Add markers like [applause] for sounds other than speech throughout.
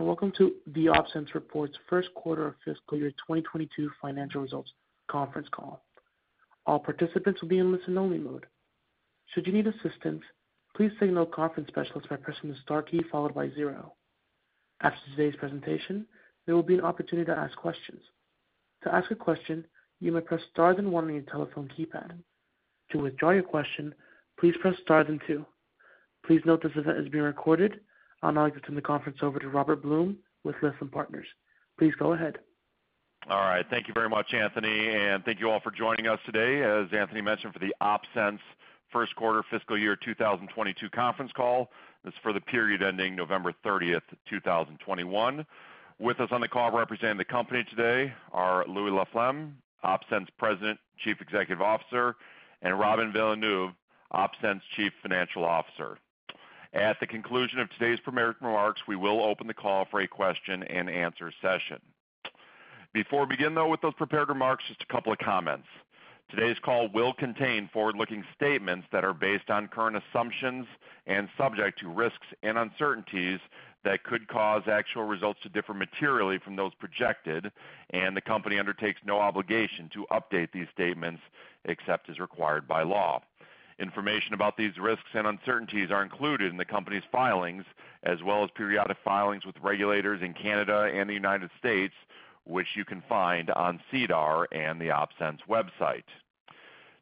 and welcome to the OpSens Reports first quarter of fiscal year 2022 financial results conference call. All participants will be in listen-only mode. Should you need assistance, please signal a conference specialist by pressing the star key followed by zero. After today's presentation, there will be an opportunity to ask questions. To ask a question, you may press star then one on your telephone keypad. To withdraw your question, please press star then two. Please note this event is being recorded. I'll now like to turn the conference over to Robert Blum with Lytham Partners. Please go ahead. All right. Thank you very much, Anthony, and thank you all for joining us today, as Anthony mentioned, for the OpSens first quarter fiscal year 2022 conference call. This is for the period ending November 30th, 2021. With us on the call representing the company today are Louis Laflamme, OpSens President, Chief Executive Officer, and Robin Villeneuve, OpSens Chief Financial Officer. At the conclusion of today's prepared remarks, we will open the call for a question-and-answer session. Before we begin, though, with those prepared remarks, just a couple of comments. Today's call will contain forward-looking statements that are based on current assumptions and subject to risks and uncertainties that could cause actual results to differ materially from those projected, and the company undertakes no obligation to update these statements except as required by law. Information about these risks and uncertainties are included in the company's filings, as well as periodic filings with regulators in Canada and the United States, which you can find on SEDAR and the OpSens website.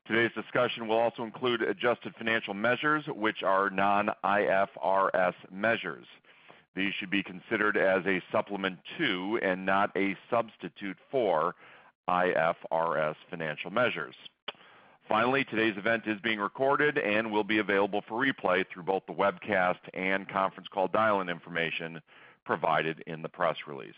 Today's discussion will also include adjusted financial measures, which are non-IFRS measures. These should be considered as a supplement to, and not a substitute for, IFRS financial measures. Finally, today's event is being recorded and will be available for replay through both the webcast and conference call dial-in information provided in the press release.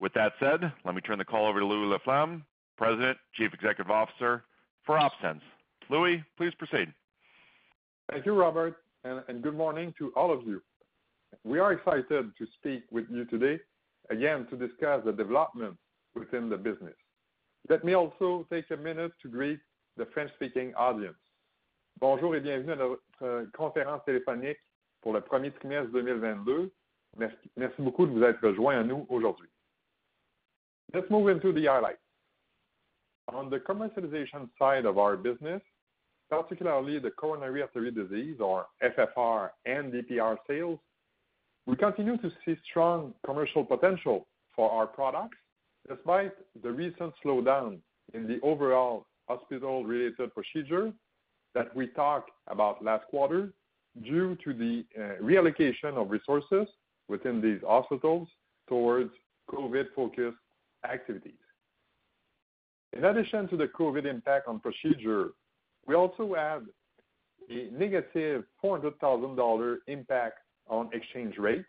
With that said, let me turn the call over to Louis Laflamme, President, Chief Executive Officer for OpSens. Louis, please proceed. Thank you, Robert, and good morning to all of you. We are excited to speak with you today, again, to discuss the development within the business. Let me also take a minute to greet the French-speaking audience. Bonjour et bienvenue à notre euh, conférence téléphonique pour le premier trimestre 2022. Merci beaucoup de vous être joints à nous aujourd'hui. Let's move into the highlights. On the commercialization side of our business, particularly the coronary artery disease or FFR and DPR sales, we continue to see strong commercial potential for our products despite the recent slowdown in the overall hospital-related procedure that we talked about last quarter due to the uh, reallocation of resources within these hospitals towards COVID-focused activities. In addition to the COVID impact on procedure, we also had a negative 400,000 dollar impact on exchange rates,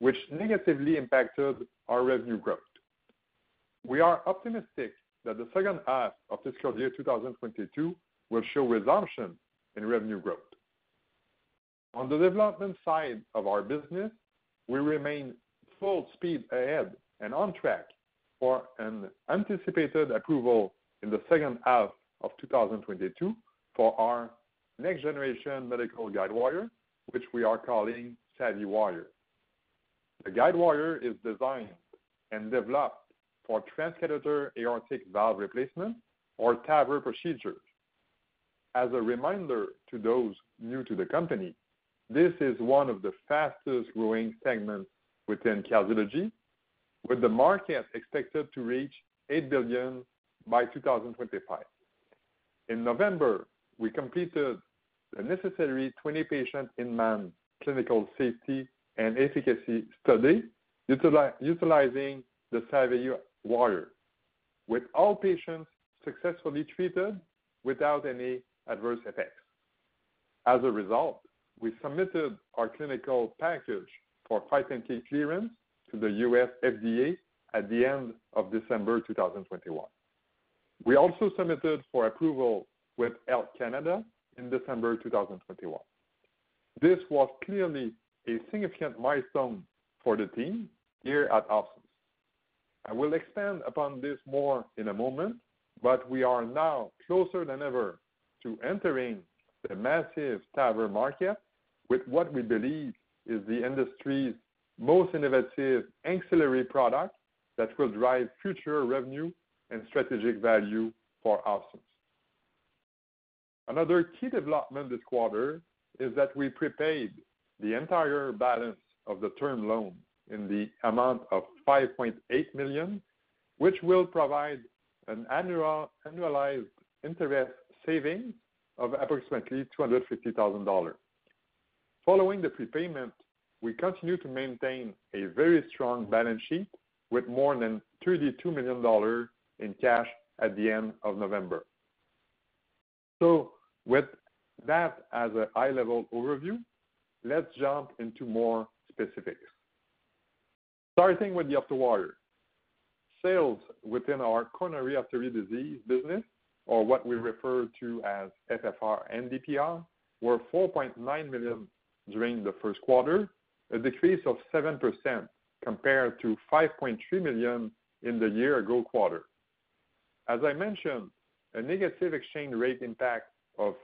which negatively impacted our revenue growth. We are optimistic that the second half of fiscal year 2022 will show resumption in revenue growth. On the development side of our business, we remain full speed ahead and on track for an anticipated approval in the second half of 2022 for our next generation medical guidewire, which we are calling SavvyWire. The guidewire is designed and developed for transcatheter aortic valve replacement or TAVR procedures. As a reminder to those new to the company, this is one of the fastest-growing segments within cardiology, with the market expected to reach 8 billion by 2025. In November, we completed the necessary 20-patient in-man clinical safety and efficacy study utilizing the SavvyWire, with all patients successfully treated without any adverse effects. As a result, we submitted our clinical package for 510(k) clearance to the U.S. FDA at the end of December 2021. We also submitted for approval with Health Canada in December 2021. This was clearly a significant milestone for the team here at OpSens. I will expand upon this more in a moment, but we are now closer than ever to entering the massive TAVR market with what we believe is the industry's most innovative ancillary product that will drive future revenue and strategic value for OpSens. Another key development this quarter is that we prepaid the entire balance of the term loan in the amount of 5.8 million, which will provide an annualized interest savings of approximately $250,000. Following the prepayment, we continue to maintain a very strong balance sheet with more than $32 million in cash at the end of November. So with that as a high-level overview, let's jump into more specifics. Starting with the OptoWire. Sales within our coronary artery disease business, or what we refer to as FFR and DPR, were 4.9 million during the first quarter, a decrease of 7% compared to 5.3 million in the year ago quarter. As I mentioned, a negative exchange rate impact of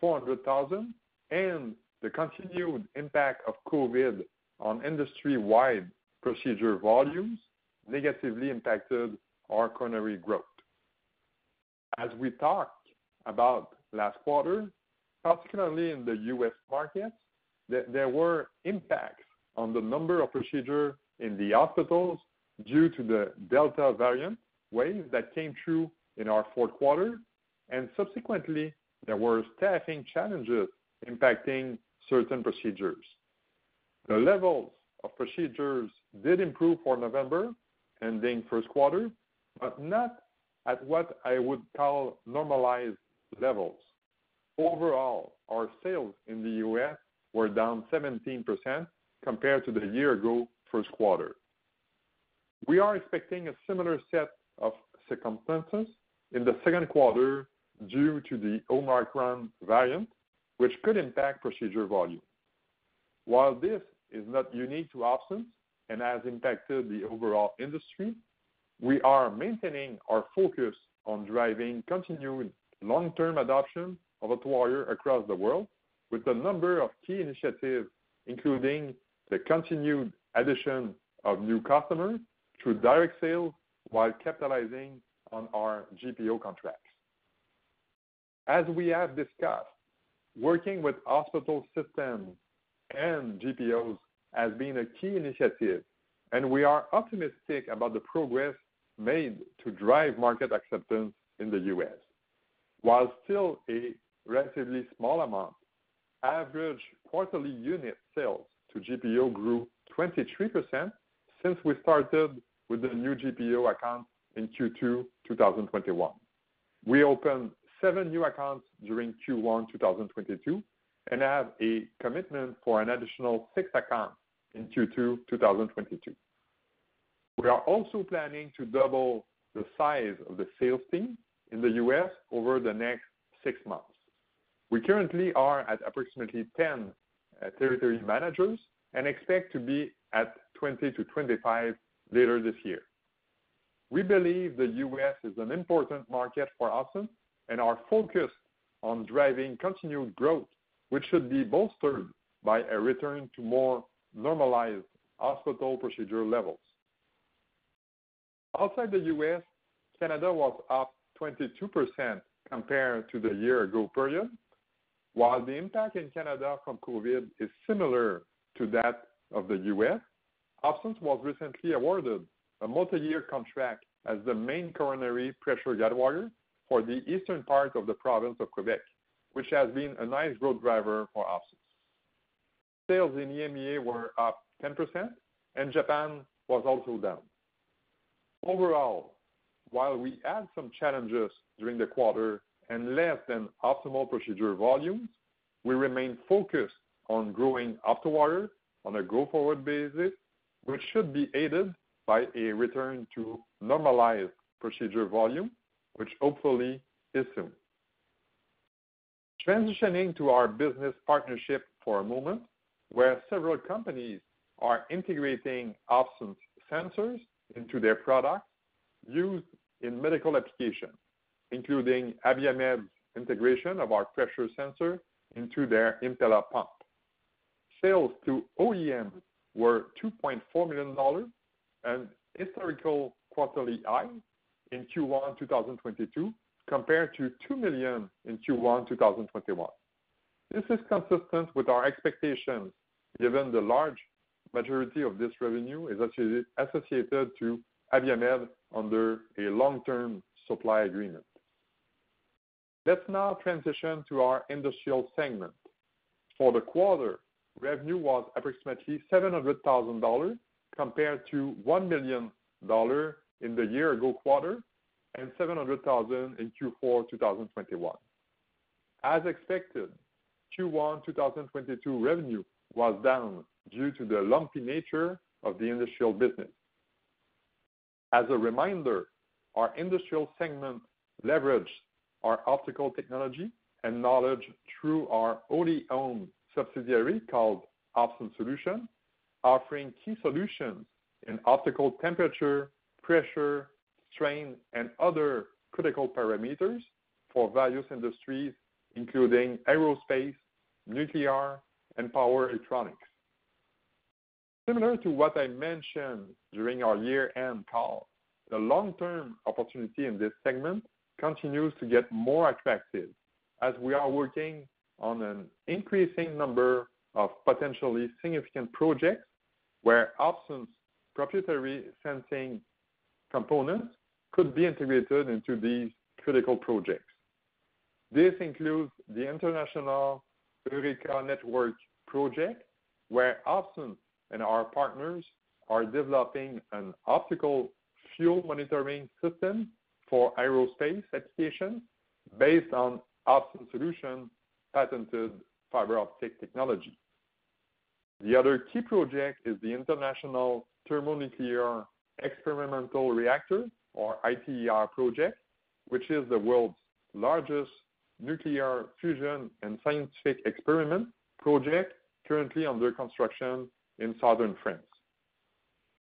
400,000 and the continued impact of COVID on industry-wide procedure volumes negatively impacted our coronary growth. As we talked about last quarter, particularly in the U.S. market, there were impacts on the number of procedures in the hospitals due to the Delta variant wave that came through in our fourth quarter, and subsequently, there were staffing challenges impacting certain procedures. The levels of procedures did improve for November ending first quarter, but not at what I would call normalized levels. Overall, our sales in the U.S. were down 17% compared to the year ago first quarter. We are expecting a similar set of circumstances in the second quarter due to the Omicron variant, which could impact procedure volume. While this is not unique to OpSens and has impacted the overall industry, we are maintaining our focus on driving continued long-term adoption of OptoWire across the world with a number of key initiatives, including the continued addition of new customers through direct sales while capitalizing on our GPO contracts. As we have discussed, working with hospital systems and GPOs has been a key initiative, and we are optimistic about the progress made to drive market acceptance in the U.S. While still a relatively small amount, average quarterly unit sales to GPO grew 23% since we started with the new GPO accounts in Q2 2021. We opened seven new accounts during Q1 2022 and have a commitment for an additional six accounts in Q2 2022. We are also planning to double the size of the sales team in the U.S. over the next six months. We currently are at approximately 10 uh, territory managers and expect to be at 20-25 later this year. We believe the U.S. is an important market for OpSens and are focused on driving continued growth, which should be bolstered by a return to more normalized hospital procedure levels. Outside the U.S., Canada was up 22% compared to the year ago period. While the impact in Canada from COVID is similar to that of the U.S., OpSens was recently awarded a multi-year contract as the main coronary pressure guidewire for the eastern part of the province of Quebec, which has been a nice growth driver for OpSens. Sales in EMEA were up 10%, and Japan was also down. Overall, while we had some challenges during the quarter and less than optimal procedure volumes, we remain focused on growing OptoWire on a go-forward basis which should be aided by a return to normalized procedure volume, which hopefully is soon. Transitioning to our business partnership for a moment, where several companies are integrating OpSens sensors into their products used in medical applications, including Abiomed integration of our pressure sensor into their Impella pump. Sales to OEM were $2.4 million, an historical quarterly high in Q1 2022, compared to 2 million in Q1 2021. This is consistent with our expectations, given the large majority of this revenue is associated to Abiomed under a long-term supply agreement. Let's now transition to our industrial segment. For the quarter, revenue was approximately $700,000 compared to $1 million in the year ago quarter and $700,000 in Q4 2021. As expected, Q1 2022 revenue was down due to the lumpy nature of the industrial business. As a reminder, our industrial segment leveraged our optical technology and knowledge through our wholly owned subsidiary called OpSens Solutions, offering key solutions in optical temperature, pressure, strain, and other critical parameters for various industries, including aerospace, nuclear, and power electronics. Similar to what I mentioned during our year-end call, the long-term opportunity in this segment continues to get more attractive as we are working on an increasing number of potentially significant projects where OpSens proprietary sensing components could be integrated into these critical projects. This includes the International Eureka Network project, where OpSens and our partners are developing an optical fuel monitoring system for aerospace applications based on OpSens Solutions' patented fiber optic technology. The other key project is the International Thermonuclear Experimental Reactor, or ITER project, which is the world's largest nuclear fusion and scientific experiment project currently under construction in southern France.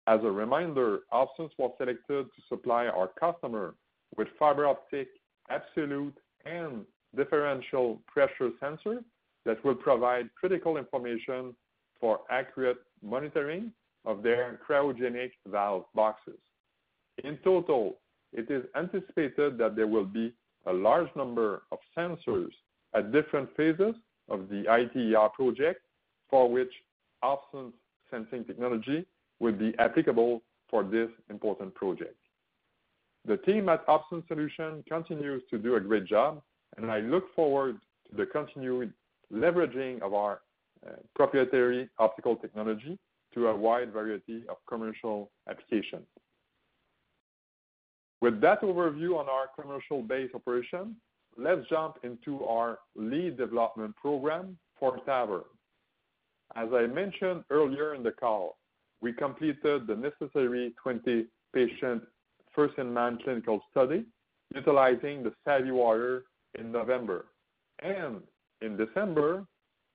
As a reminder, OpSens was selected to supply our customer with fiber optic absolute and differential pressure sensor that will provide critical information for accurate monitoring of their cryogenic valve boxes. In total, it is anticipated that there will be a large number of sensors at different phases of the ITER project for which OpSens sensing technology will be applicable for this important project. The team at OpSens Solutions continues to do a great job, and I look forward to the continued leveraging of our uh, proprietary optical technology to a wide variety of commercial applications. With that overview on our commercial base operation, let's jump into our lead development program for TAVR. As I mentioned earlier in the call, we completed the necessary 20-patient first-in-man clinical study utilizing the SavvyWire in November. And in December,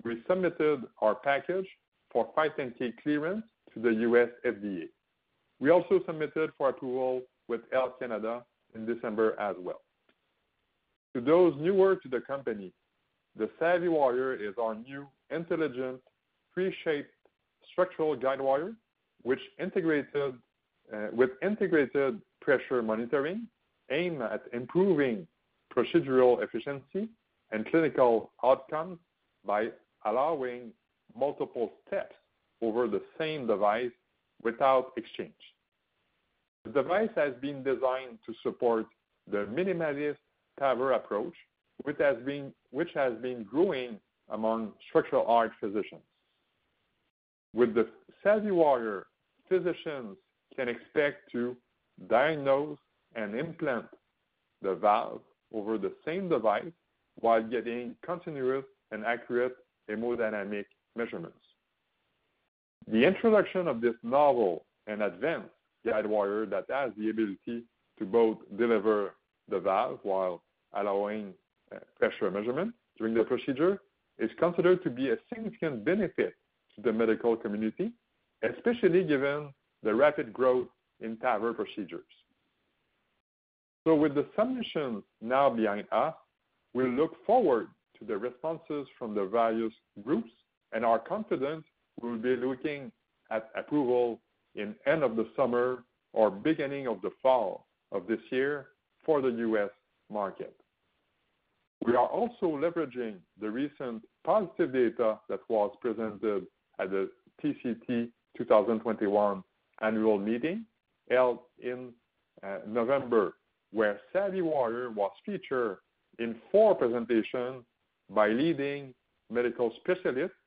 we submitted our package for 510(k) clearance to the U.S. FDA. We also submitted for approval with Health Canada in December as well. To those newer to the company, the SavvyWire is our new intelligent pre-shaped structural guide wire, which integrated uh, with integrated pressure monitoring, aimed at improving procedural efficiency and clinical outcomes by allowing multiple steps over the same device without exchange. The device has been designed to support the minimalist TAVR approach, which has been growing among structural heart physicians. With the SavvyWire, physicians can expect to diagnose and implant the valve over the same device while getting continuous and accurate hemodynamic measurements. The introduction of this novel and advanced guide wire that has the ability to both deliver the valve while allowing uh, pressure measurement during the procedure is considered to be a significant benefit to the medical community, especially given the rapid growth in TAVR procedures. So with the submissions now behind us, we look forward to the responses from the various groups and are confident we will be looking at approval in end of the summer or beginning of the fall of this year for the U.S. market. We are also leveraging the recent positive data that was presented at the TCT 2021 annual meeting held in uh, November, where SavvyWire was featured in four presentations by leading medical specialists,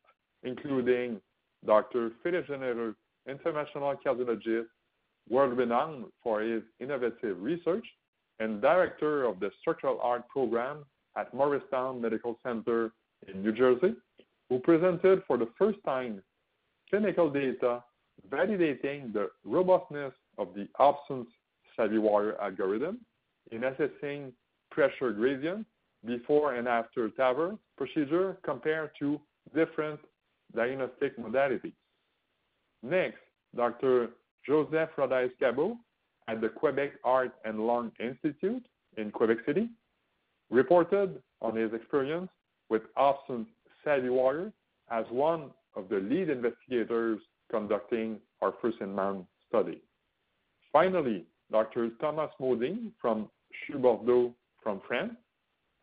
including Dr. Philippe Genereux, international cardiologist, world-renowned for his innovative research, and director of the structural heart program at Morristown Medical Center in New Jersey, who presented for the first time clinical data validating the robustness of the Opsens SavvyWire algorithm in assessing pressure gradient before and after TAVR procedure compared to different diagnostic modalities. Next, Dr. Joseph Rodés-Cabau at the Quebec Heart and Lung Institute in Quebec City reported on his experience with Opsens SavvyWire as one of the lead investigators conducting our first-in-man study. Finally, Dr. Thomas Modine from CHU Bordeaux from France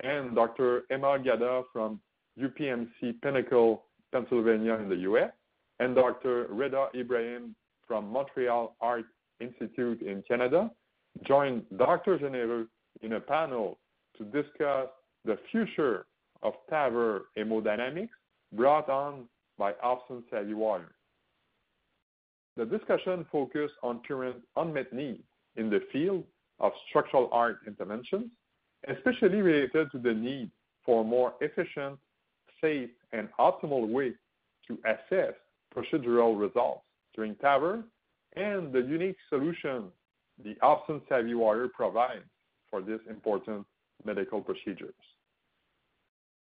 and Dr. Hemal Gada from UPMC Pinnacle, Pennsylvania in the U.S., and Dr. Reda Ibrahim from Montreal Heart Institute in Canada joined Dr. Genereux in a panel to discuss the future of TAVR hemodynamics brought on by Opsens SavvyWire. The discussion focused on current unmet needs in the field of structural heart interventions, especially related to the need for a more efficient, safe, and optimal way to assess procedural results during TAVR and the unique solution the Opsens SavvyWire provides for this important medical procedures.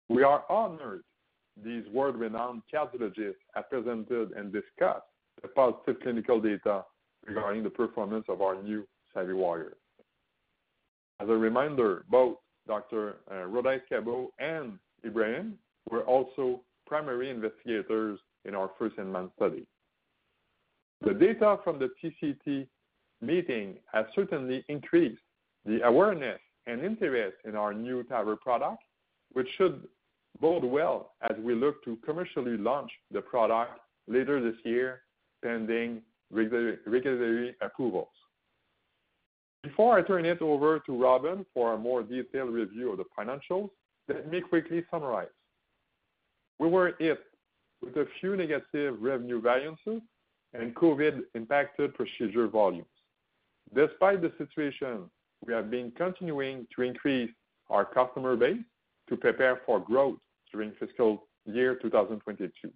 We are honored these world-renowned cardiologists have presented and discussed the positive clinical data regarding the performance of our new SavvyWire. As a reminder, both Dr. Uh, Rodés-Cabau and Ibrahim were also primary investigators in our first-in-man study. The data from the TCT meeting has certainly increased the awareness and interest in our new TAVR product, which should bode well as we look to commercially launch the product later this year, pending regulatory approvals. Before I turn it over to Robin for a more detailed review of the financials, let me quickly summarize. We were hit with a few negative revenue variances and COVID-impacted procedure volumes. Despite the situation, we have been continuing to increase our customer base to prepare for growth during fiscal year 2022.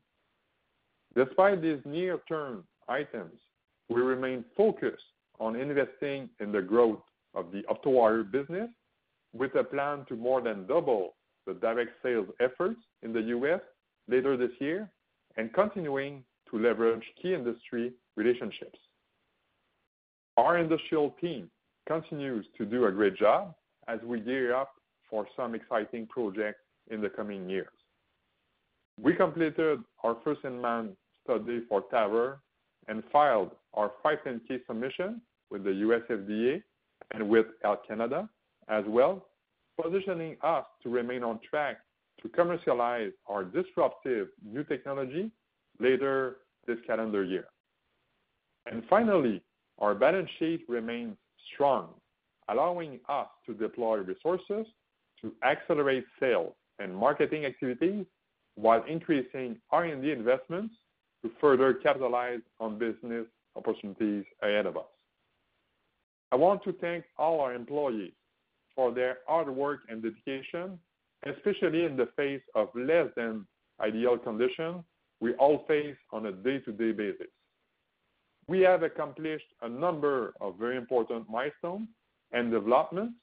Despite these near-term items, we remain focused on investing in the growth of the OptoWire business with a plan to more than double the direct sales efforts in the U.S. later this year and continuing to leverage key industry relationships. Our industrial team continues to do a great job as we gear up for some exciting projects in the coming years. We completed our first-in-man study for TAVR and filed our 510(k) submission with the U.S. FDA and with Health Canada as well, positioning us to remain on track to commercialize our disruptive new technology later this calendar year. And Finally, our balance sheet remains strong, allowing us to deploy resources to accelerate sales and marketing activities while increasing R&D investments to further capitalize on business opportunities ahead of us. I want to thank all our employees for their hard work and dedication, especially in the face of less than ideal conditions we all face on a day-to-day basis. We have accomplished a number of very important milestones and developments,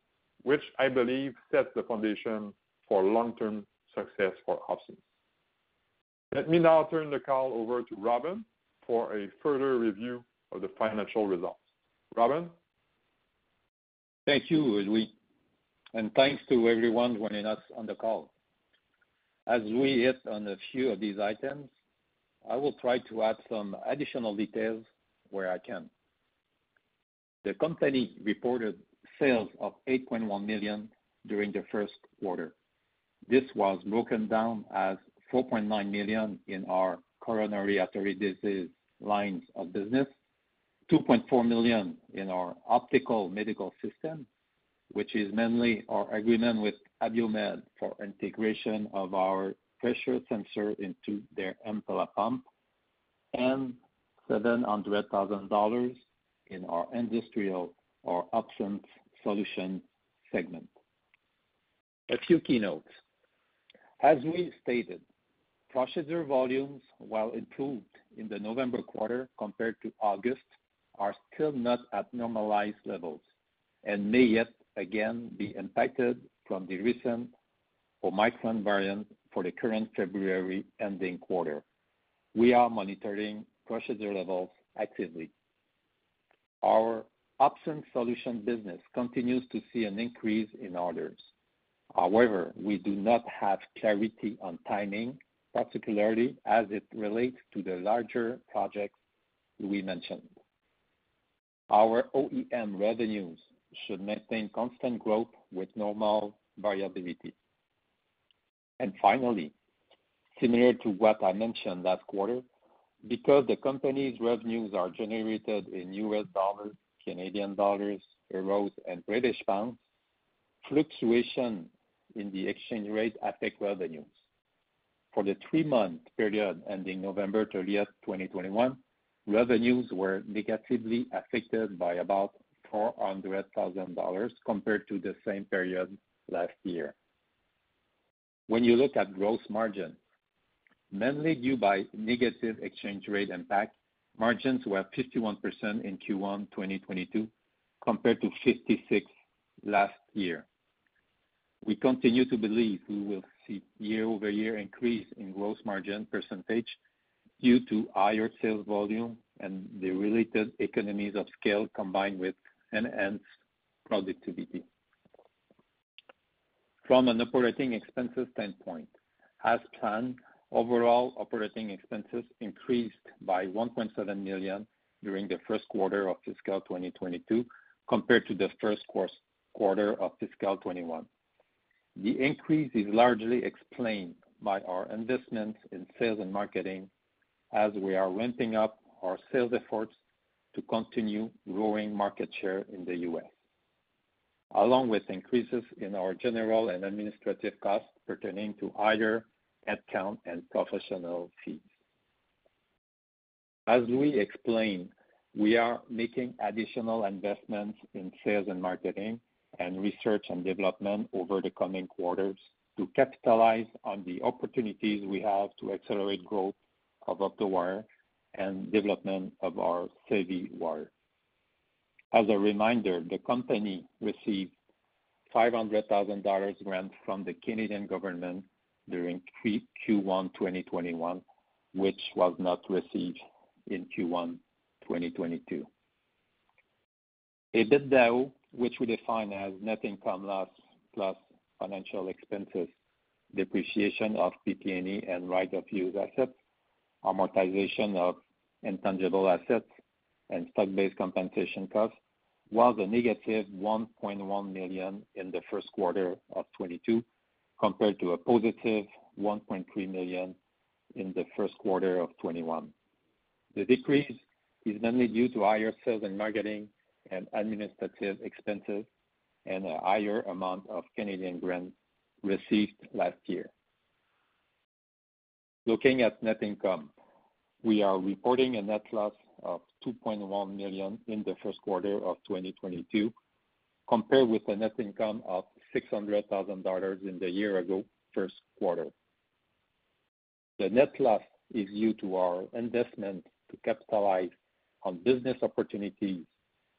which I believe sets the foundation for long-term success for OpSens. Let me now turn the call over to Robin for a further review of the financial results. Robin? Thank you, Louis, and thanks to everyone joining us on the call. As we hit on a few of these items, I will try to add some additional details where I can. The company reported sales of 8.1 million during the first quarter. This was broken down as 4.9 million in our coronary artery disease lines of business, 2.4 million in our optical medical system, which is mainly our agreement with Abiomed for integration of our pressure sensor into their Impella pump, and 700,000 dollars in our industrial or OpSens solution segment. A few keynotes. As we stated, procedure volumes, while improved in the November quarter compared to August, are still not at normalized levels and may yet again be impacted from the recent Omicron variant for the current February ending quarter. We are monitoring procedure levels actively. Our OpSens solution business continues to see an increase in orders. However, we do not have clarity on timing, particularly as it relates to the larger projects we mentioned. Our OEM revenues should maintain constant growth with normal variability. And finally, similar to what I mentioned last quarter, because the company's revenues are generated in US dollars, Canadian dollars, euros, and British pounds, fluctuation in the exchange rate affect revenues. For the three-month period ending November 30, 2021, revenues were negatively affected by about $400,000 compared to the same period last year. When you look at gross margin, mainly due by negative exchange rate impact, margins were 51% in Q1 2022 compared to 56% last year. We continue to believe we will see year-over-year increase in gross margin percentage due to higher sales volume and the related economies of scale combined with enhanced productivity. From an operating expenses standpoint, as planned, overall operating expenses increased by 1.7 million during the first quarter of fiscal 2022 compared to the first quarter of fiscal 2021. The increase is largely explained by our investments in sales and marketing as we are ramping up our sales efforts to continue growing market share in the U.S., along with increases in our general and administrative costs pertaining to higher headcount and professional fees. As we explained, we are making additional investments in sales and marketing and research and development over the coming quarters to capitalize on the opportunities we have to accelerate growth of OptoWire and development of our SavvyWire. As a reminder, the company received 500,000 dollars grant from the Canadian government during Q1 2021, which was not received in Q1 2022. EBITDA, which we define as net income loss plus financial expenses, depreciation of PP&E and right-of-use assets, amortization of intangible assets, and stock-based compensation costs, was a negative 1.1 million in the first quarter of 2022 compared to a positive 1.3 million in the first quarter of 2021. The decrease is mainly due to higher sales and marketing and administrative expenses and a higher amount of Canadian grants received last year. Looking at net income, we are reporting a net loss of 2.1 million in the first quarter of 2022, compared with a net income of 600,000 dollars in the year ago first quarter. The net loss is due to our investment to capitalize on business opportunities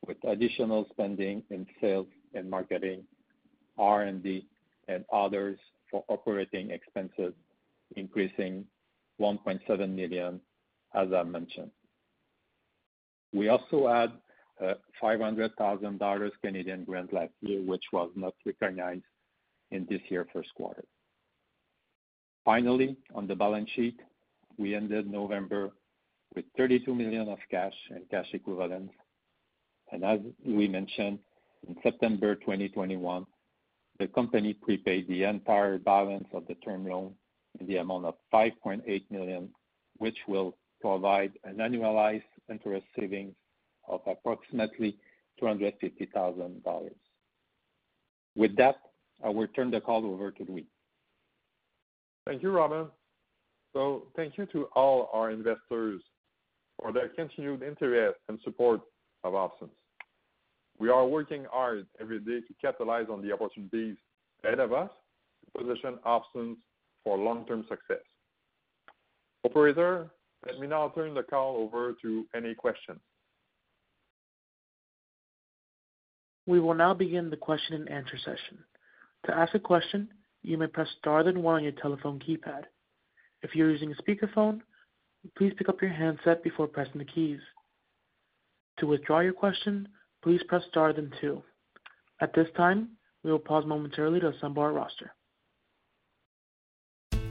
with additional spending in sales and marketing, R&D, and others for operating expenses, increasing 1.7 million, as I mentioned. We also had uh, 500,000 Canadian dollars grant last year, which was not recognized in this year first quarter. Finally, on the balance sheet, we ended November with 32 million of cash and cash equivalents. And as we mentioned, in September 2021, the company prepaid the entire balance of the term loan in the amount of 5.8 million, which will provide an annualized interest savings of approximately 250,000 dollars. With that, I will turn the call over to Louis. Thank you, Robin. So thank you to all our investors for their continued interest and support of OpSens. We are working hard every day to capitalize on the opportunities ahead of us to position OpSens for long-term success. Operator, let me now turn the call over to any questions. We will now begin the question and answer session. To ask a question, you may press star then one on your telephone keypad. If you're using a speakerphone, please pick up your handset before pressing the keys. To withdraw your question, please press star then two. At this time, we will pause momentarily to assemble our roster.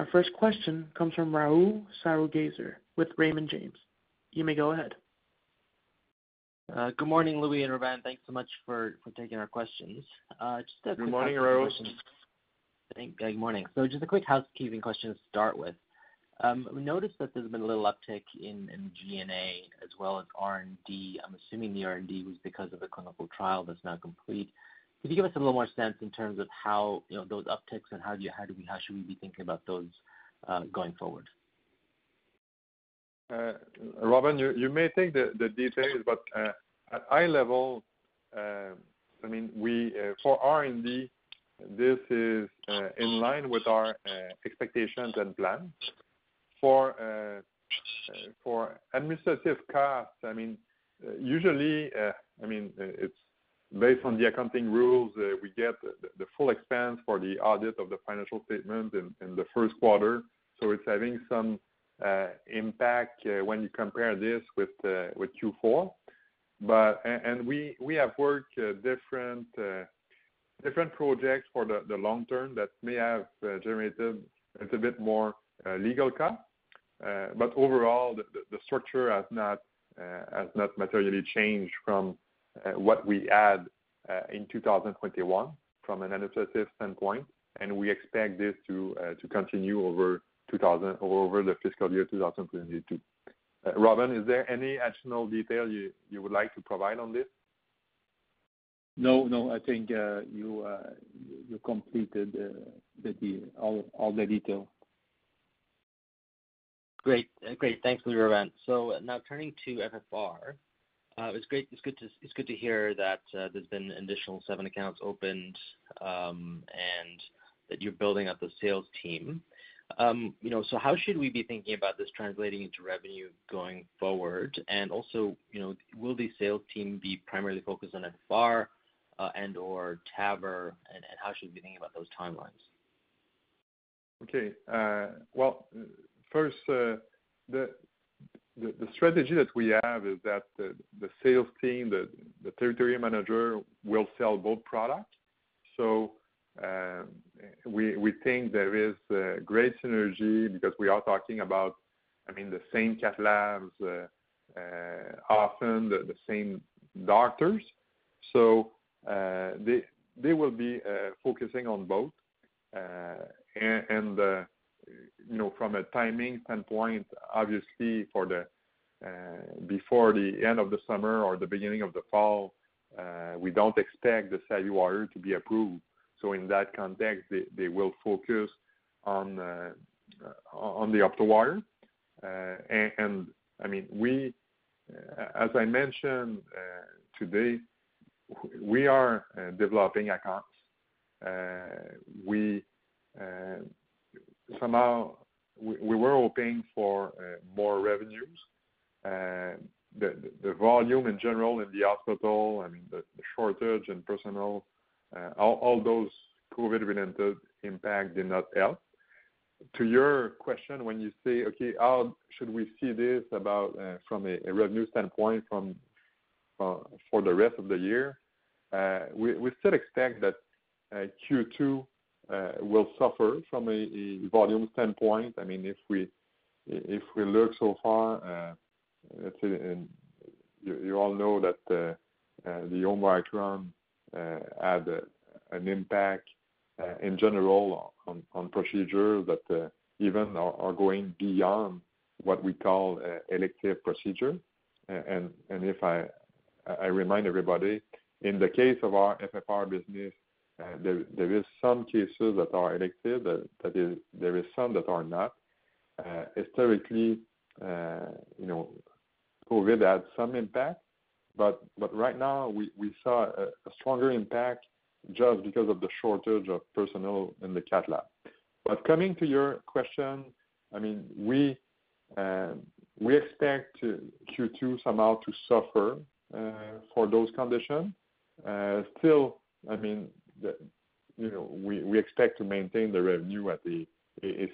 Our first question comes from Rahul Sarugaser with Raymond James. You may go ahead. Uh, good morning, Louis and Robin. Thanks so much for taking our questions. Uh, good morning, Rahul. Good morning. So just a quick housekeeping question to start with. Um, we noticed that there's been a little uptick in G&A as well as R&D. I'm assuming the R&D was because of the clinical trial that's now complete. Could you give us a little more sense in terms of how, you know, those upticks and how should we be thinking about those uh, going forward? Uh Robin, you may take the details, but uh, at high level, uh, I mean, we for R&D, this is in line with our expectations and plans. For uh for administrative costs, I mean, usually, I mean, it's based on the accounting rules, uh, we get the full expense for the audit of the financial statement in the first quarter. So it's having some uh, impact uh, when you compare this with Q4. We we have worked different projects for the long term that may have generated a little bit more legal costs. But overall, the structure has not materially changed from Uh, what we had uh, in 2021 from an administrative standpoint, and we expect this to uh, continue over the fiscal year 2022. Robin, is there any additional detail you would like to provide on this? No, no. I think you completed all the detail. Great. Great. Thanks, Louis and Robin. Now turning to FFR, Uh, it's great. It's good to it's good to hear that uh, there's been additional seven accounts opened, um, and that you're building up the sales team. Um, you know, so how should we be thinking about this translating into revenue going forward? And also, you know, will the sales team be primarily focused on FFR, uh, and/or TAVR, and how should we be thinking about those timelines? Okay. Well, first, the strategy that we have is that the sales team, the territory manager will sell both products. So um we think there is great synergy because we are talking about, I mean, the same cath labs, uh, uh, often the same doctors. Uh they will be focusing on both. You know, from a timing standpoint, obviously for the uh, before the end of the summer or the beginning of the fall, uh, we don't expect the SavvyWire to be approved. So in that context, they will focus on uh, the OptoWire. I mean, we, as I mentioned today, we are developing accounts. We somehow we were hoping for uh, more revenues. The volume in general in the hospital, I mean, the shortage in personnel, uh, all those COVID-related impact did not help. To your question, when you say, okay, how should we see this about uh, from a revenue standpoint from for the rest of the year, we we still expect that Q2 Uh, will suffer from a volume standpoint. I mean, if we if we look so far, uh, let's say, and you all know that uh, the Omicron had an impact in general on on procedures that even are going beyond what we call elective procedure. Uh and if I I remind everybody, in the case of our FFR business, Uh, there is some cases that are elective, uh, there is some that are not. Uh, historically, you know, COVID had some impact, but right now we saw a stronger impact just because of the shortage of personnel in the cath lab. But coming to your question, I mean, we um, expect Q2 somehow to suffer for those conditions. Still, I mean, you know, we expect to maintain the revenue at a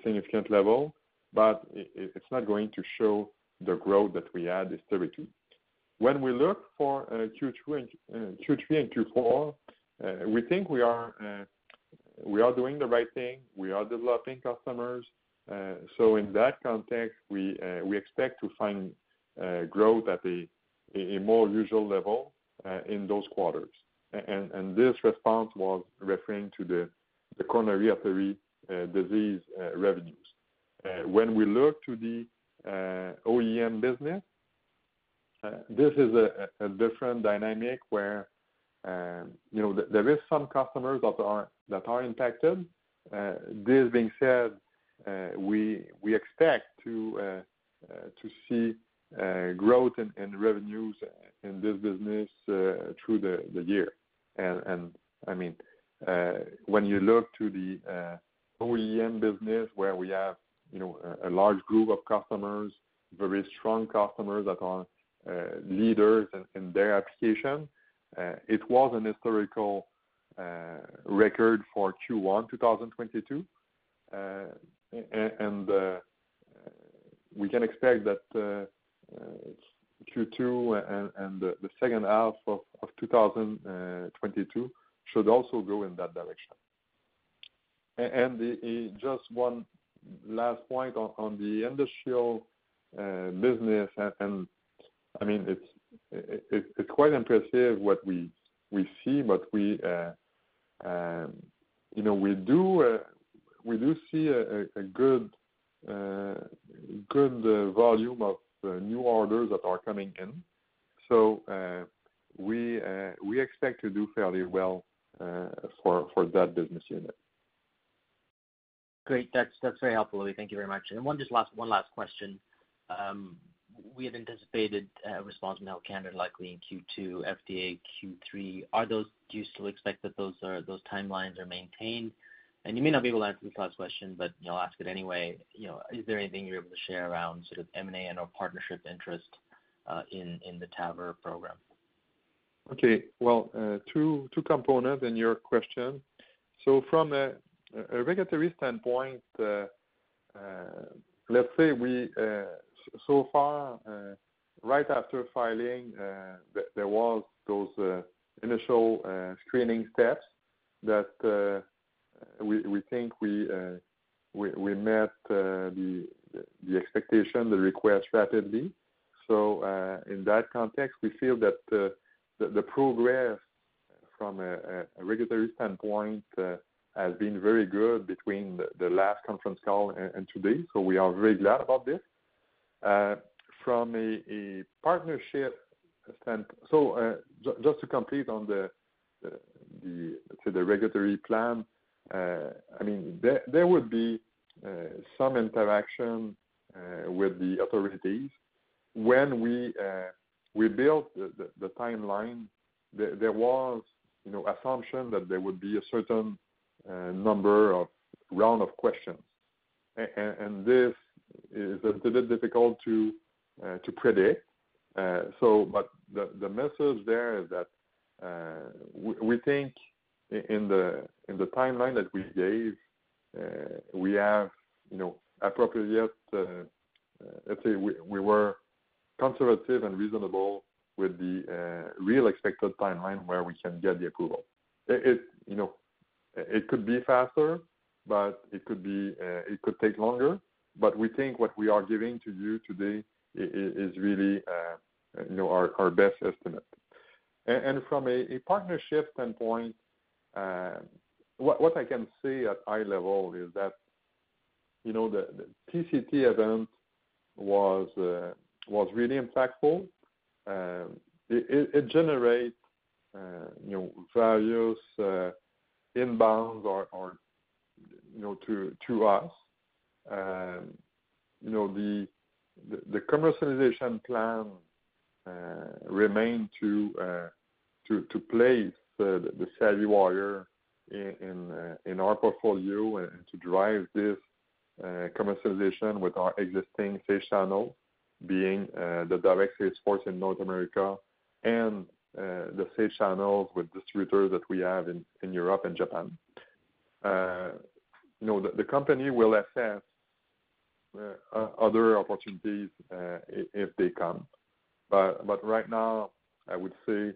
significant level, but it's not going to show the growth that we had historically. When we look for uh, Q3 and uh, Q4, uh, we think we are uh we are doing the right thing. We are developing customers. Uh so in that context, we we expect to find growth at a more usual level in those quarters. And, and this response was referring to the coronary artery uh, disease uh, revenues. Uh, when we look to the OEM business, this is a different dynamic where um, you know there is some customers that are that are impacted. This being said, we we expect to see growth in revenues in this business through the year. I mean, uh, when you look to the uh, OEM business where we have you know a large group of customers, very strong customers that are uh, leaders in their application, it was an historical record for Q1 2022. and We can expect that Q2 and the second half of 2022 should also go in that direction. And just one last point on the industrial uh, business. And I mean, it's quite impressive what we see, but we, uh, um, you know, we do uh, see a good volume of Uh, new orders that are coming in. So uh we uh, expect to do fairly well uh, for that business unit. Great. That's very helpful, Louis. Thank you very much. And one just last one last question. Um, we had anticipated a response from Health Canada likely in Q2, FDA Q3. Do you still expect that those timelines are maintained? And you may not be able to answer this last question, but you know, I'll ask it anyway. You know, is there anything you're able to share around sort of M&A and/or partnership interest uh, in the TAVR program? Okay. Well, uh, two components in your question. So from a regulatory standpoint, uh, let's say we so far right after filing, there was those initial screening steps that we think we uh, met uh, the expectation, the request rapidly. So, uh, in that context, we feel that the progress from a regulatory standpoint has been very good between the last conference call and today, so we are very glad about this. From a partnership standpoint, so just to complete on the regulatory plan, Uh, I mean, there would be uh, some interaction uh, with the authorities. When we built the timeline, there was, you know, assumption that there would be a certain number of round of questions. And this is a little difficult to predict. But the message there is that we think in the timeline that we gave, uh, we have, you know, appropriate, uh, uh, let's say we were conservative and reasonable with the real expected timeline where we can get the approval. It, you know, it could be faster, but it could be, it could take longer. But we think what we are giving to you today is really, you know, our best estimate. And from a partnership standpoint, Uh, what I can say at high level is that, you know, the TCT event was uh, was really impactful. Uh, it generates, you know, various inbounds or, you know, to to us. Um, you know, the the commercialization plan remain to uh to to place the SavvyWire in uh, in our portfolio and to drive this uh, commercialization with our existing sales channel, being uh, the direct sales force in North America and the sales channels with distributors that we have in Europe and Japan. You know, the company will assess other opportunities if they come. But right now, I would say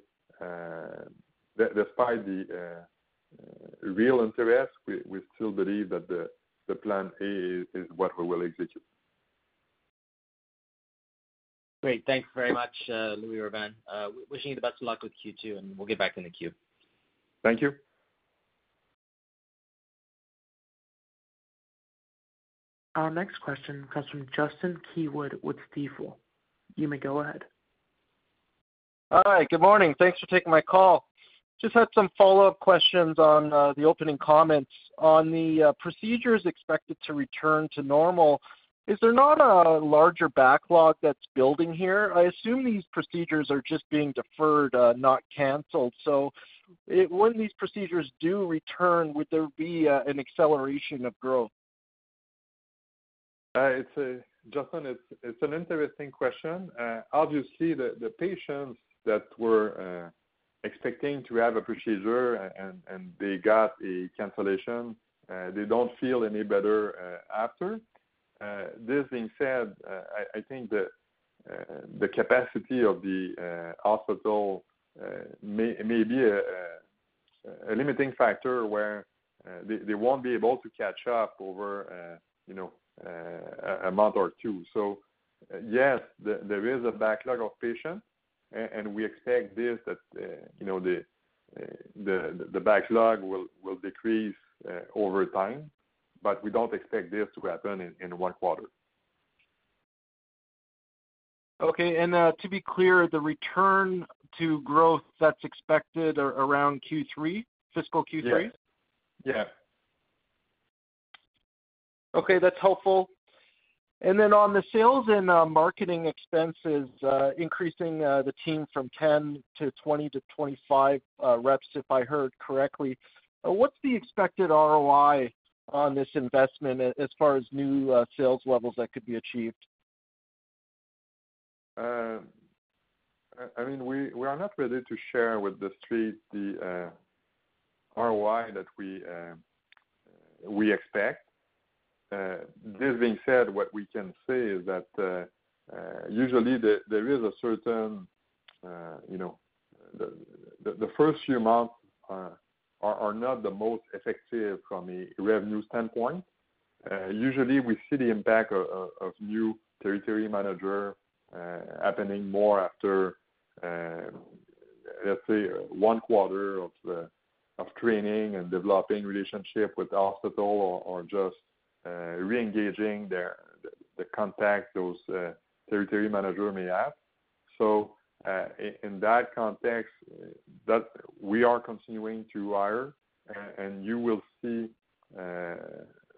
despite the uh, uh, real interest, we still believe that the plan A is what we will execute. Great. Thanks very much, uh, Louis-Orban. Wishing you the best of luck with Q2, and we'll get back in the queue. Thank you. Our next question comes from Justin Keywood with Stifel. You may go ahead. Hi. Good morning. Thanks for taking my call. Just had some follow-up questions on uh, the opening comments. On the uh, procedures expected to return to normal, is there not a larger backlog that's building here? I assume these procedures are just being deferred, uh, not canceled. So, when these procedures do return, would there be an acceleration of growth? Justin, it's an interesting question. Obviously, the patients that were expecting to have a procedure and they got a cancellation, uh, they don't feel any better uh, after. Uh, this being said, I think that the capacity of the hospital may be a limiting factor where they won't be able to catch up over, you know, a month or two. So Yes, there is a backlog of patients, and we expect this, that you know, the uh the backlog will decrease over time, but we don't expect this to happen in one quarter. Okay. And uh to be clear, the return to growth that's expected around Q3, fiscal Q3? Yes. Yeah. Okay, that's helpful. Then on the sales and uh, marketing expenses, uh, increasing uh, the team from 10 to 20 to 25 reps, if I heard correctly, what's the expected ROI on this investment as far as new sales levels that could be achieved? I mean, we are not ready to share with the street the ROI that we uh we expect. Uh, this being said, what we can say is that uh, uh, usually there is a certain, you know, the first few months are not the most effective from a revenue standpoint. Usually we see the impact of new territory manager happening more after, let's say one quarter of training and developing relationship with hospital or just Uh, re-engaging the contact those uh, territory manager may have. So uh, in that context, that we are continuing to hire, and you will see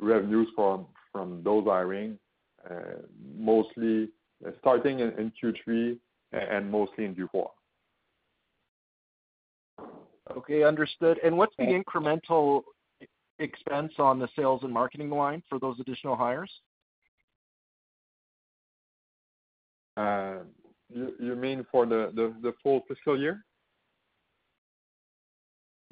revenues from from those hiring mostly starting in Q3 and mostly in Q4. Okay, understood. And what's the incremental expense on the sales and marketing line for those additional hires? Uh, you mean for the full fiscal year?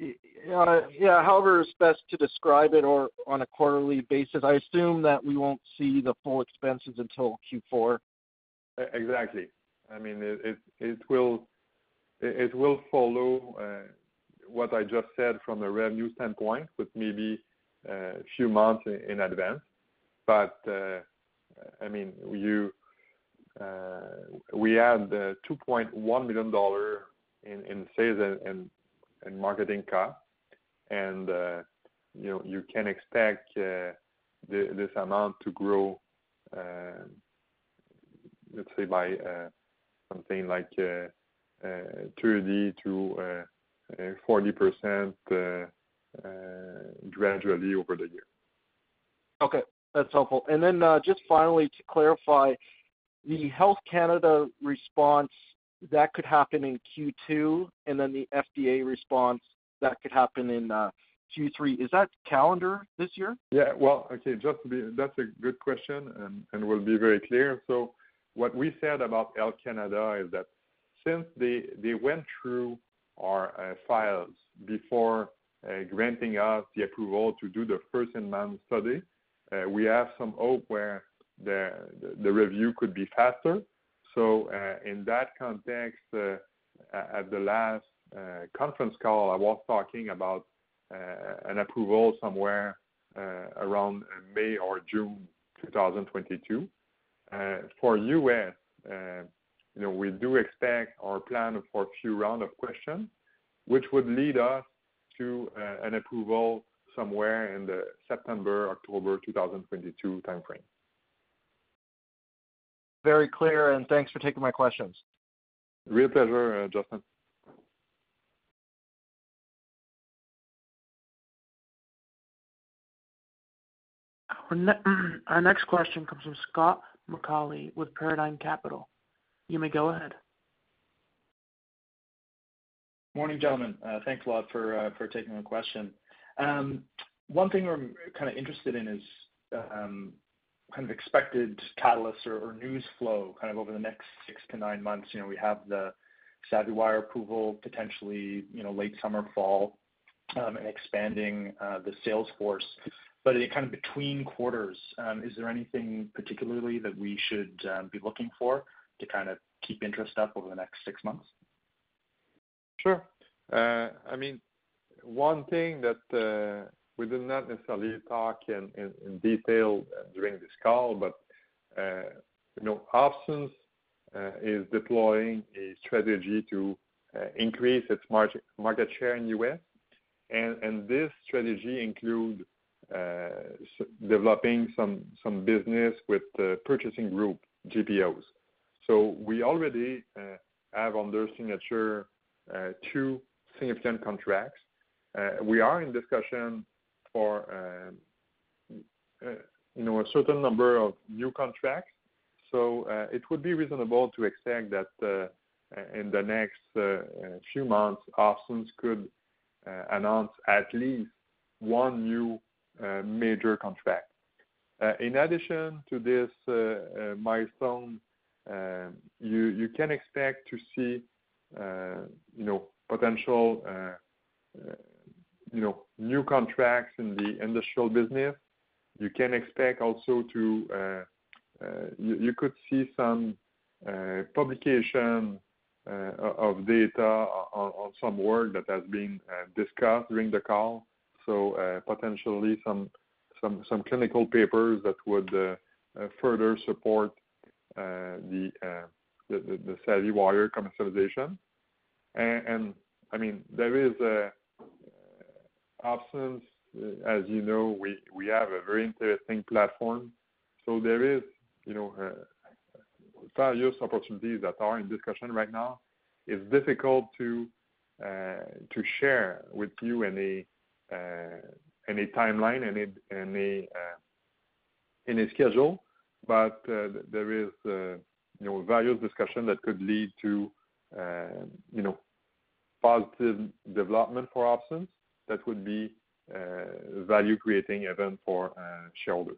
Uh, yeah, however is best to describe it or on a quarterly basis. I assume that we won't see the full expenses until Q4. Exactly. I mean, it will follow uh, what I just said from a revenue standpoint with maybe uh, a few months in advance. But uh I mean, uh, we had uh, 2.1 million dollars in sales and marketing costs. You know, you can expect this amount to grow, let's say by something like 30%-40% Uh, uh, gradually over the year. Okay, that's helpful. And then, uh, just finally to clarify, the Health Canada response that could happen in Q2, and then the FDA response that could happen in Q3. Is that calendar this year? Yeah. Well, okay, Just that's a good question, and we'll be very clear. So what we said about Health Canada is that since they went through our uh, files before uh, granting us the approval to do the first-in-man study, uh, we have some hope where the review could be faster. So, in that context, at the last conference call, I was talking about an approval somewhere around May or June 2022. For U.S., you know, we do expect or plan for a few rounds of questions, which would lead us to uh, an approval somewhere in the September-October 2022 timeframe. Very clear, and thanks for taking my questions. Real pleasure, uh, Justin. [clears throat] Our next question comes from Scott McAuley with Paradigm Capital. You may go ahead. Morning, gentlemen. Uh, thanks a lot for uh, for taking the question. Um, one thing we're kind of interested in is um, kind of expected catalysts or news flow kind of over the next six to nine months. You know, we have the SavvyWire approval potentially, you know, late summer, fall, um, and expanding uh, the sales force. But kind of between quarters, is there anything particularly that we should be looking for to kind of keep interest up over the next six months? Sure. Uh, I mean, one thing that uh, we did not necessarily talk in detail uh, during this call, but you know, Opsens is deploying a strategy to increase its market share in U.S. And this strategy include developing some business with the purchasing group GPOs. So we already uh, have under signature uh, two significant contracts. Uh, we are in discussion for um, you know, a certain number of new contracts. So, it would be reasonable to expect that in the next few months, Opsens could announce at least one new major contract. In addition to this milestone, you can expect to see you know, potential you know, new contracts in the industrial business. You can expect also to you could see some publication uh, of data on some work that has been uh, discussed during the call. So uh potentially some clinical papers that would uh, further support the SavvyWire commercialization. I mean, there is OpSens, as you know, we have a very interesting platform. So there is, you know, various opportunities that are in discussion right now. It's difficult to uh to share with you any uh any timeline, uh any schedule. But uh, there is, uh, you know, various discussion that could lead to, um, you know, positive development for OpSens that would be uh, value creating event for shareholders.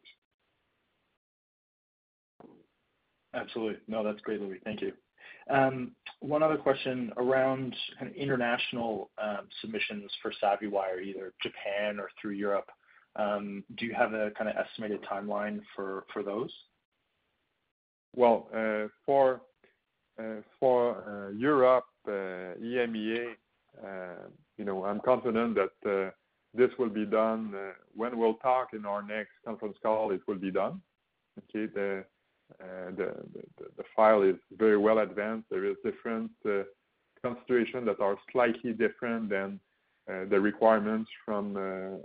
Absolutely. No, that's great, Louis. Thank you. Um, one other question around kind of international um, submissions for SavvyWire, either Japan or through Europe. Do you have a kind of estimated timeline for those? Well, uh, for uh, uh, Europe, EMEA, you know, I'm confident that this will be done when we'll talk in our next conference call, it will be done. Okay. The file is very well advanced. There is different consideration that are slightly different than the requirements from the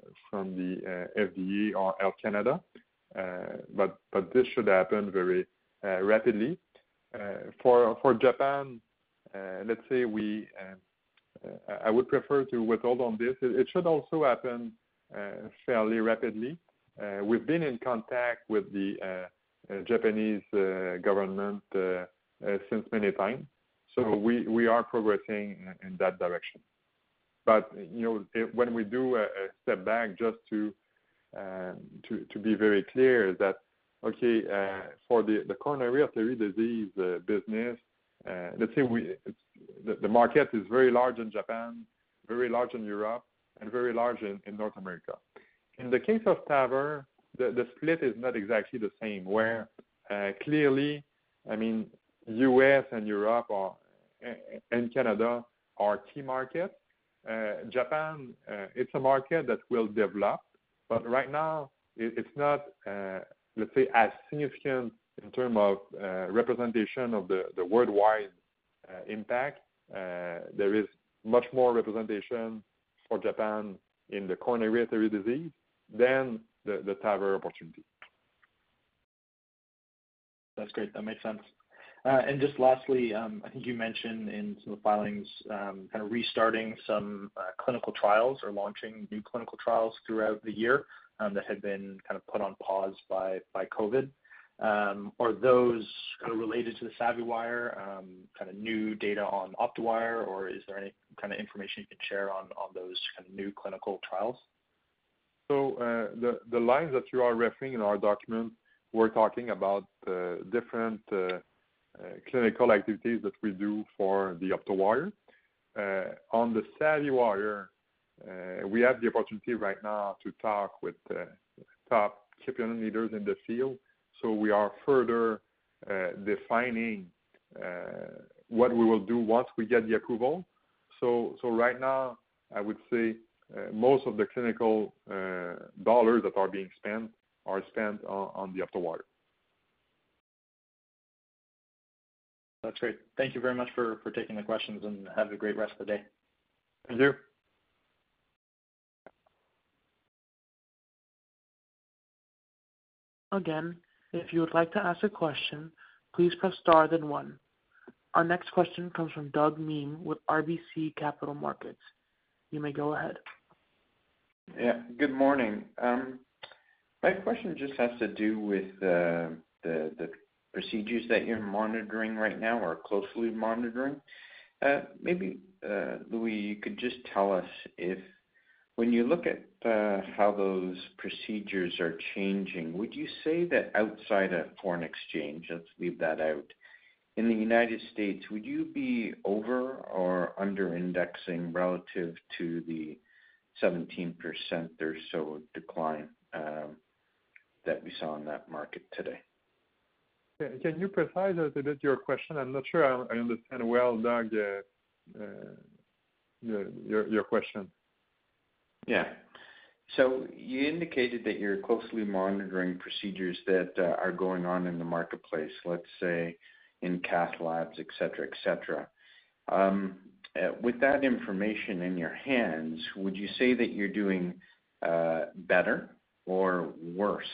FDA or Health Canada. But this should happen very Uh, rapidly. Uh, for Japan, uh, let's say we, I would prefer to withhold on this. It should also happen fairly rapidly. We've been in contact with the Japanese government since many times, so we are progressing in that direction. But you know, when we do a step back just to be very clear that, okay, uh, for the coronary artery disease uh, business, uh, let's say the market is very large in Japan, very large in Europe, and very large in North America. In the case of TAVR, the split is not exactly the same, where clearly, I mean, U.S. and Europe and Canada are key markets. Japan, it's a market that will develop, but right now it's not, let's say, as significant in terms of uh, representation of the worldwide uh, impact. Uh, there is much more representation for Japan in the coronary artery disease than the TAVR opportunity. That's great. That makes sense. And just lastly, um, I think you mentioned in some of the filings, um, kind of restarting some clinical trials or launching new clinical trials throughout the year, Um, that had been kind of put on pause by COVID. Um, are those kind of related to the SavvyWire, um, kind of new data on OptoWire, or is there any kind of information you can share on those kind of new clinical trials? So uh the the lines that you are referring in our document, we're talking about uh, different uh, uh, clinical activities that we do for the OptoWire. On the SavvyWire, Uh, we have the opportunity right now to talk with uh, top key opinion leaders in the field. So we are further uh, defining what we will do once we get the approval. So so right now, I would say most of the clinical dollars that are being spent are spent on the OptoWire. That's great. Thank you very much for taking the questions, and have a great rest of the day. Thank you. Again, if you would like to ask a question, please press star then one. Our next question comes from Doug Miehm with RBC Capital Markets. You may go ahead. Yeah, good morning. Um, my question just has to do with uh, the procedures that you're monitoring right now or closely monitoring. Uh, maybe, uh, Louis, you could just tell us if when you look at Uh, how those procedures are changing, would you say that outside of foreign exchange, let's leave that out, in the United States, would you be over or under indexing relative to the 17% or so decline um, that we saw in that market today? Can you precise a little bit your question? I'm not sure I understand well, Doug, uh, uh, your question. Yeah. So you indicated that you're closely monitoring procedures that uh, are going on in the marketplace, let's say in cath labs, et cetera, et cetera. Um, uh, with that information in your hands, would you say that you're doing uh, better or worse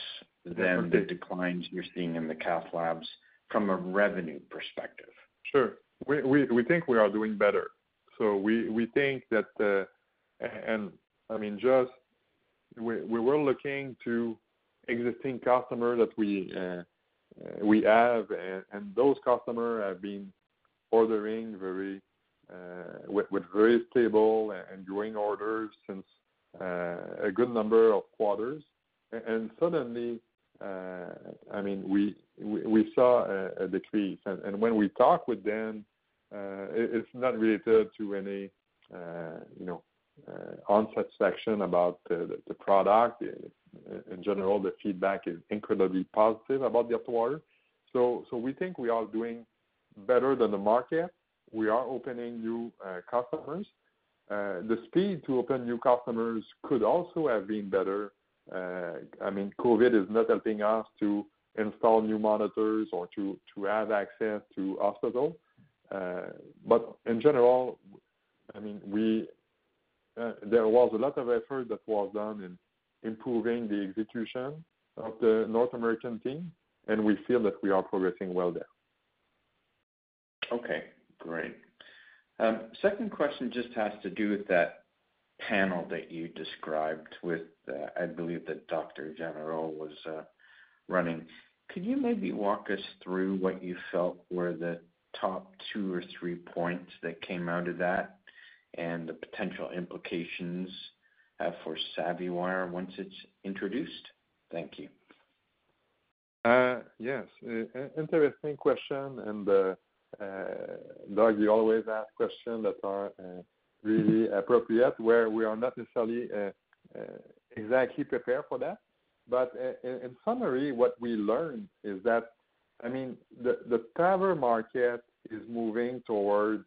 than the declines you're seeing in the cath labs from a revenue perspective? Sure. We think we are doing better. So we we think that, and I mean, just we were looking to existing customers that we uh, uh, have, and those customers have been ordering very uh, with very stable and growing orders since a good number of quarters. And suddenly, I mean, we saw a decrease. And when we talk with them, it's not related to any, you know, Uh, unsatisfaction about uh, the product. Uh, in general, the feedback is incredibly positive about the OptoWire. We think we are doing better than the market. We are opening new customers. The speed to open new customers could also have been better. I mean, COVID is not helping us to install new monitors or to have access to hospital. In general, I mean, Uh, there was a lot of effort that was done in improving the execution of the North American team, and we feel that we are progressing well there. Okay, great. Um, second question just has to do with that panel that you described with, uh, I believe that Dr. Généreux was uh, running. Could you maybe walk us through what you felt were the top two or three points that came out of that and the potential implications uh, for SavvyWire once it's introduced? Thank you. Uh, yes. Interesting question. And uh, Doug, you always ask questions that are really appropriate, where we are not necessarily exactly prepared for that. But in summary, what we learned is that, I mean, the TAVR market is moving towards,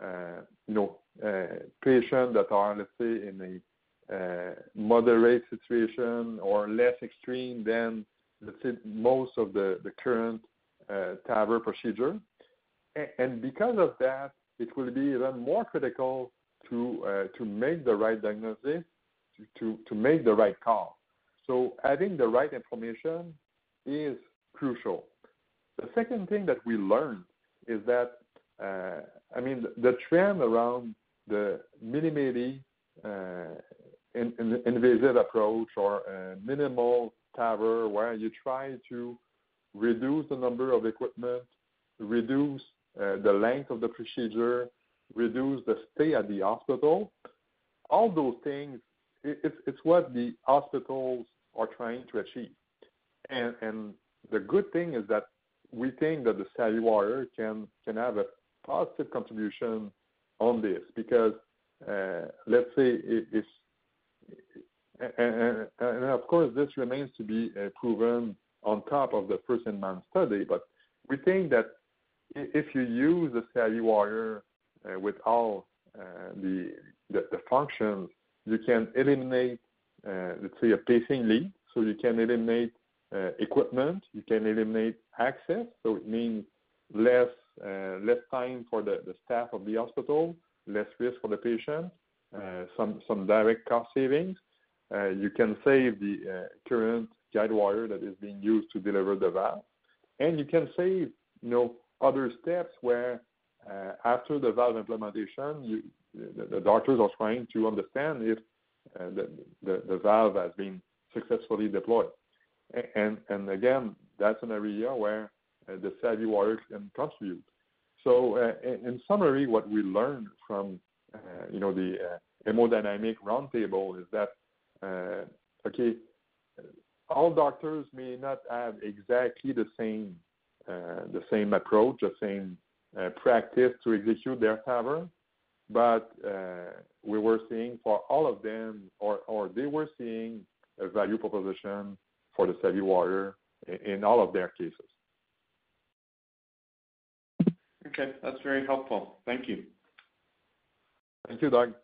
you know, Uh, patients that are, let's say, in a uh, moderate situation or less extreme than, let's say, most of the current uh, TAVR procedure. And because of that, it will be even more critical to make the right diagnosis, to make the right call. So, having the right information is crucial. The second thing that we learned is that, I mean, the trend around the minimally uh, invasive approach or uh, minimal TAVR, where you try to reduce the number of equipment, reduce uh, the length of the procedure, reduce the stay at the hospital, all those things, it's what the hospitals are trying to achieve. And, and the good thing is that we think that the SavvyWire can, can have a positive contribution on this because, uh, let's say if and of course this remains to be uh, proven on top of the first-in-man study. But we think that if you use the SavvyWire uh, with all the functions, you can eliminate, let's say, a pacing lead. So you can eliminate equipment, you can eliminate access, so it means less Uh, time for the staff of the hospital, less risk for the patient, uh, some direct cost savings. Uh, you can save the current guidewire that is being used to deliver the valve. And you can save, other steps where, after the valve implementation, the doctors are trying to understand if the valve has been successfully deployed. And again, that's an area where the SavvyWire can contribute. So uh, in summary, what we learned from, uh, you know, the uh, hemodynamic roundtable is that, okay, all doctors may not have exactly the same the same approach, the same practice to execute their TAVR. But we were seeing for all of them or or they were seeing a value proposition for the SavvyWire in all of their cases. Okay. That's very helpful. Thank you. Thank you, Doug.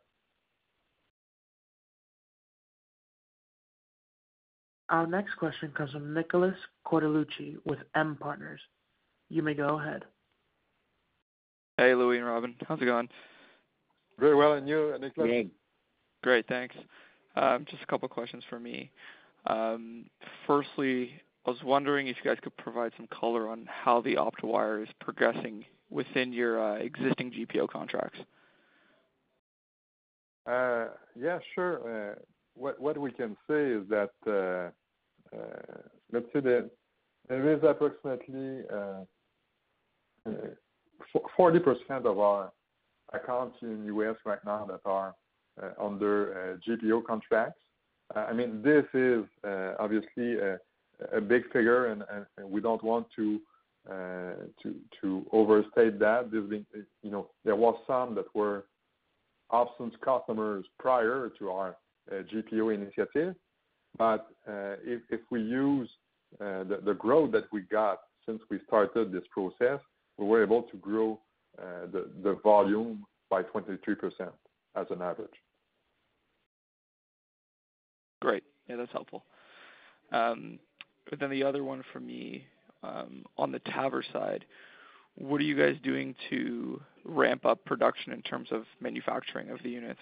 Our next question comes from Nicholas Cortellucci with M Partners. You may go ahead. Hey, Louis and Robin. How's it going? Very well. And you, Nicolas? Good. Great, thanks. Um, just a couple questions for me. Um, firstly, I was wondering if you guys could provide some color on how the OptoWire is progressing within your uh, existing GPO contracts. Uh, yeah, sure. Uh, what we can say is that, let's say there is approximately 40% of our accounts in the U.S. right now that are under GPO contracts. I mean, this is obviously a big figure and we don't want to overstate that. There's been, you know, there was some that were OpSens customers prior to our GPO initiative. But uh if we use the growth that we got since we started this process, we were able to grow the volume by 23% as an average. Great. Yeah, that's helpful. Um the other one for me, Um, on the TAVR side, what are you guys doing to ramp up production in terms of manufacturing of the units?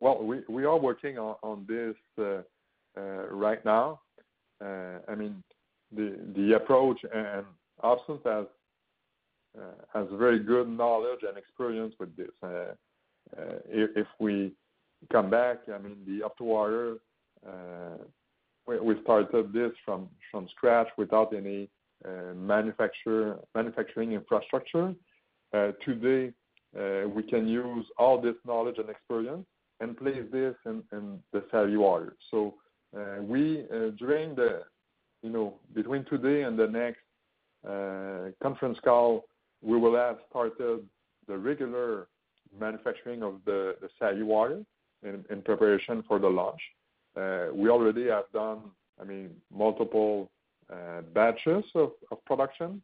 Well, we are working on this uh, uh, right now. Uh, I mean, the approach and OpSens has very good knowledge and experience with this. If we come back, I mean, the OptoWire, we started this from scratch without any uh, manufacturing infrastructure. Uh, today, uh, we can use all this knowledge and experience and place this in the SavvyWire. During the, you know, between today and the next conference call, we will have started the regular manufacturing of the SavvyWire in preparation for the launch. Uh, we already have done, I mean, multiple uh, batches of production.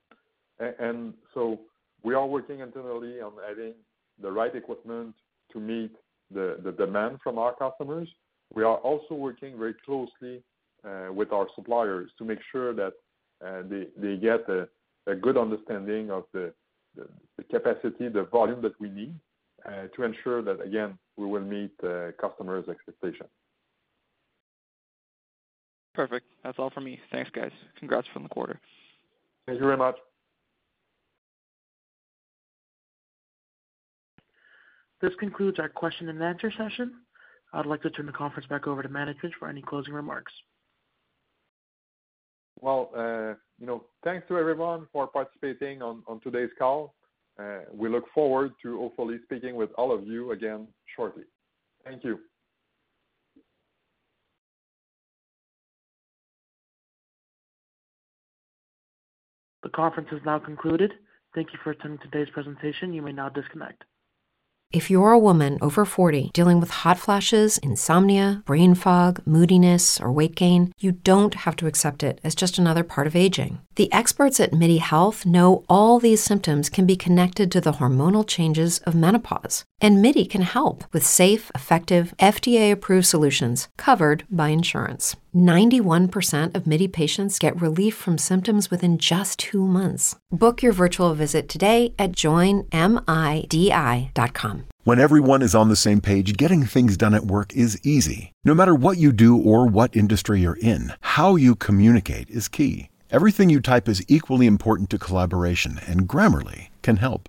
And so we are working internally on adding the right equipment to meet the demand from our customers. We are also working very closely uh, with our suppliers to make sure that they get a good understanding of the capacity, the volume that we need to ensure that, again, we will meet customers' expectation. Perfect. That's all for me. Thanks, guys. Congrats on the quarter. Thank you very much. This concludes our question and answer session. I'd like to turn the conference back over to management for any closing remarks. Well, uh, you know, thanks to everyone for participating on today's call. Uh, we look forward to hopefully speaking with all of you again shortly. Thank you. The conference is now concluded. Thank you for attending today's presentation. You may now disconnect. If you're a woman over 40 dealing with hot flashes, insomnia, brain fog, moodiness, or weight gain, you don't have to accept it as just another part of aging. The experts at MIDI Health know all these symptoms can be connected to the hormonal changes of menopause, and MIDI can help with safe, effective, FDA-approved solutions covered by insurance. 91% of MIDI patients get relief from symptoms within just two months. Book your virtual visit today at joinmidi.com. When everyone is on the same page, getting things done at work is easy. No matter what you do or what industry you're in, how you communicate is key. Everything you type is equally important to collaboration, and Grammarly can help.